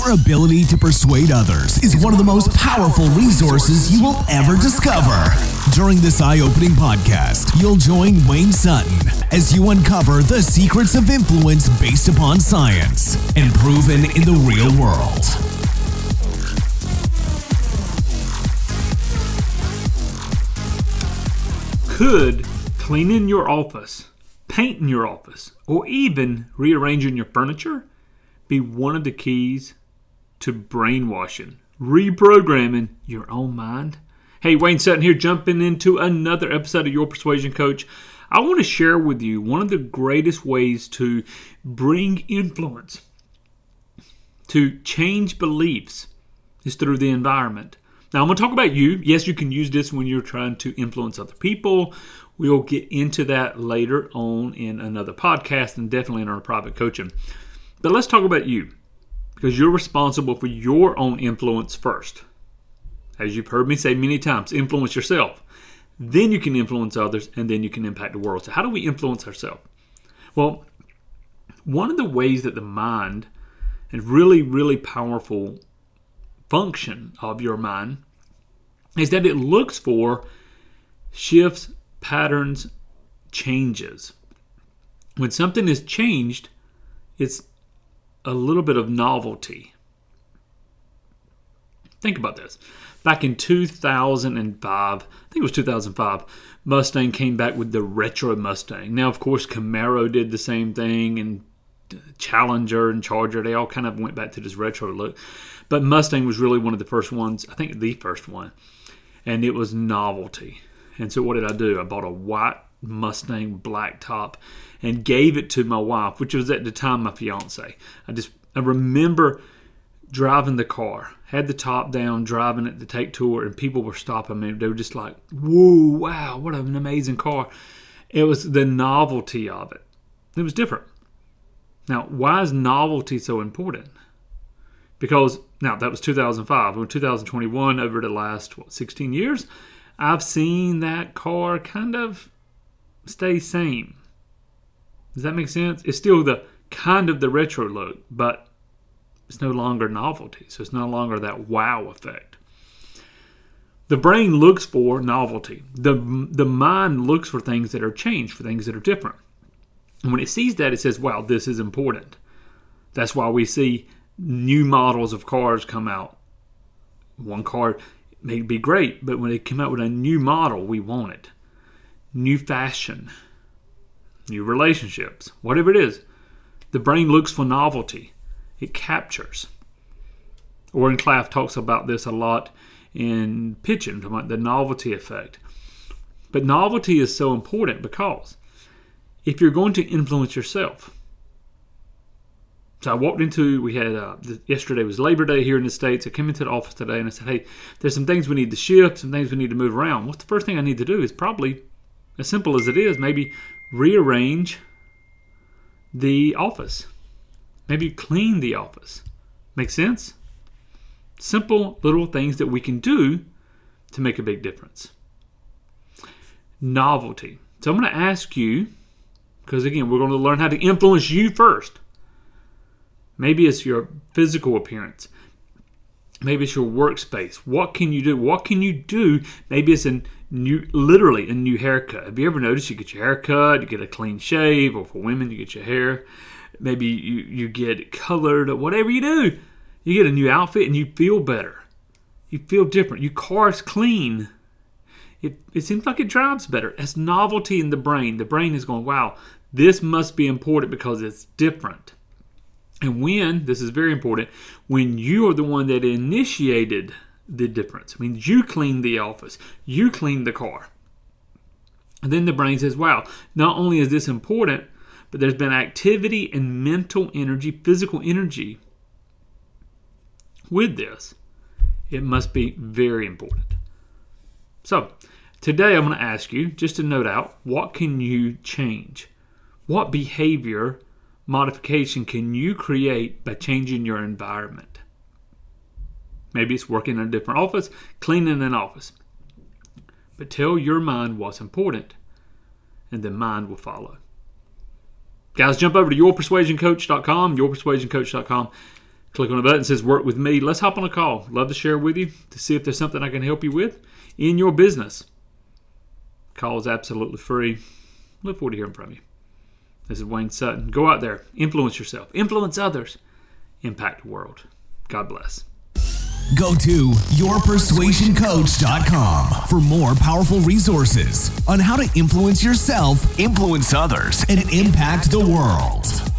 Your ability to persuade others is one of the most powerful resources you will ever discover. During this eye opening podcast, you'll join Wayne Sutton as you uncover the secrets of influence based upon science and proven in the real world. Could cleaning your office, painting your office, or even rearranging your furniture be one of the keys to brainwashing, reprogramming your own mind? Hey, Wayne Sutton here, jumping into another episode of Your Persuasion Coach. I want to share with you one of the greatest ways to bring influence, to change beliefs, is through the environment. Now, I'm going to talk about you. Yes, you can use this when you're trying to influence other people. We'll get into that later on in another podcast and definitely in our private coaching. But let's talk about you because you're responsible for your own influence first. As you've heard me say many times, influence yourself. Then you can influence others and then you can impact the world. So, how do we influence ourselves? Well, one of the ways that the mind and really, really powerful function of your mind is that it looks for shifts, patterns, changes. When something is changed, it's a little bit of novelty. Think about this. Back in 2005, I think it was 2005, Mustang came back with the retro Mustang. Now, of course, Camaro did the same thing, and Challenger and Charger, they all kind of went back to this retro look. But Mustang was really one of the first ones, I think the first one, and it was novelty. And so what did I do? I bought a white Mustang black top and gave it to my wife, which was at the time my fiance. I just I remember driving the car, had the top down, driving it to take tour, and people were stopping me. They were just like, "Whoa, wow, what an amazing car!" It was the novelty of it. It was different. Now, why is novelty so important? Because now that was 2005. We're 2021 over the last what 16 years. I've seen that car kind of stay same. Does that make sense? It's still the kind of the retro look, but it's no longer novelty. So it's no longer that wow effect. The brain looks for novelty. The, the mind looks for things that are changed, for things that are different. And when it sees that, it says, wow, this is important. That's why we see new models of cars come out. One car may be great, but when they come out with a new model, we want it. New fashion, new relationships, whatever it is. The brain looks for novelty, it captures. Oren Klaff talks about this a lot in pitching, about the novelty effect. But novelty is so important because if you're going to influence yourself, so I walked into, we had, uh, yesterday was Labor Day here in the States. I came into the office today and I said, hey, there's some things we need to shift, some things we need to move around. What's the first thing I need to do is probably, as simple as it is, maybe rearrange the office. Maybe clean the office. Make sense? Simple little things that we can do to make a big difference. Novelty. So I'm going to ask you, because again, we're going to learn how to influence you first. Maybe it's your physical appearance. Maybe it's your workspace. What can you do? What can you do? Maybe it's a new, literally a new haircut. Have you ever noticed you get your hair cut, you get a clean shave, or for women, you get your hair. Maybe you, you get colored, or whatever you do. You get a new outfit and you feel better. You feel different. Your car's clean. It, it seems like it drives better. It's novelty in the brain. The brain is going, wow, this must be important because it's different. And when, this is very important, when you are the one that initiated the difference, I mean, you clean the office, you clean the car. And then the brain says, wow, not only is this important, but there's been activity and mental energy, physical energy with this. It must be very important. So, today I'm going to ask you just to note out what can you change? What behavior modification can you create by changing your environment? Maybe it's working in a different office, cleaning an office. But tell your mind what's important, and the mind will follow. Guys, jump over to yourpersuasioncoach.com, yourpersuasioncoach.com. Click on the button that says Work with Me. Let's hop on a call. Love to share with you to see if there's something I can help you with in your business. Call is absolutely free. Look forward to hearing from you. This is Wayne Sutton. Go out there, influence yourself, influence others, impact the world. God bless. Go to yourpersuasioncoach.com for more powerful resources on how to influence yourself, influence others, and impact the world.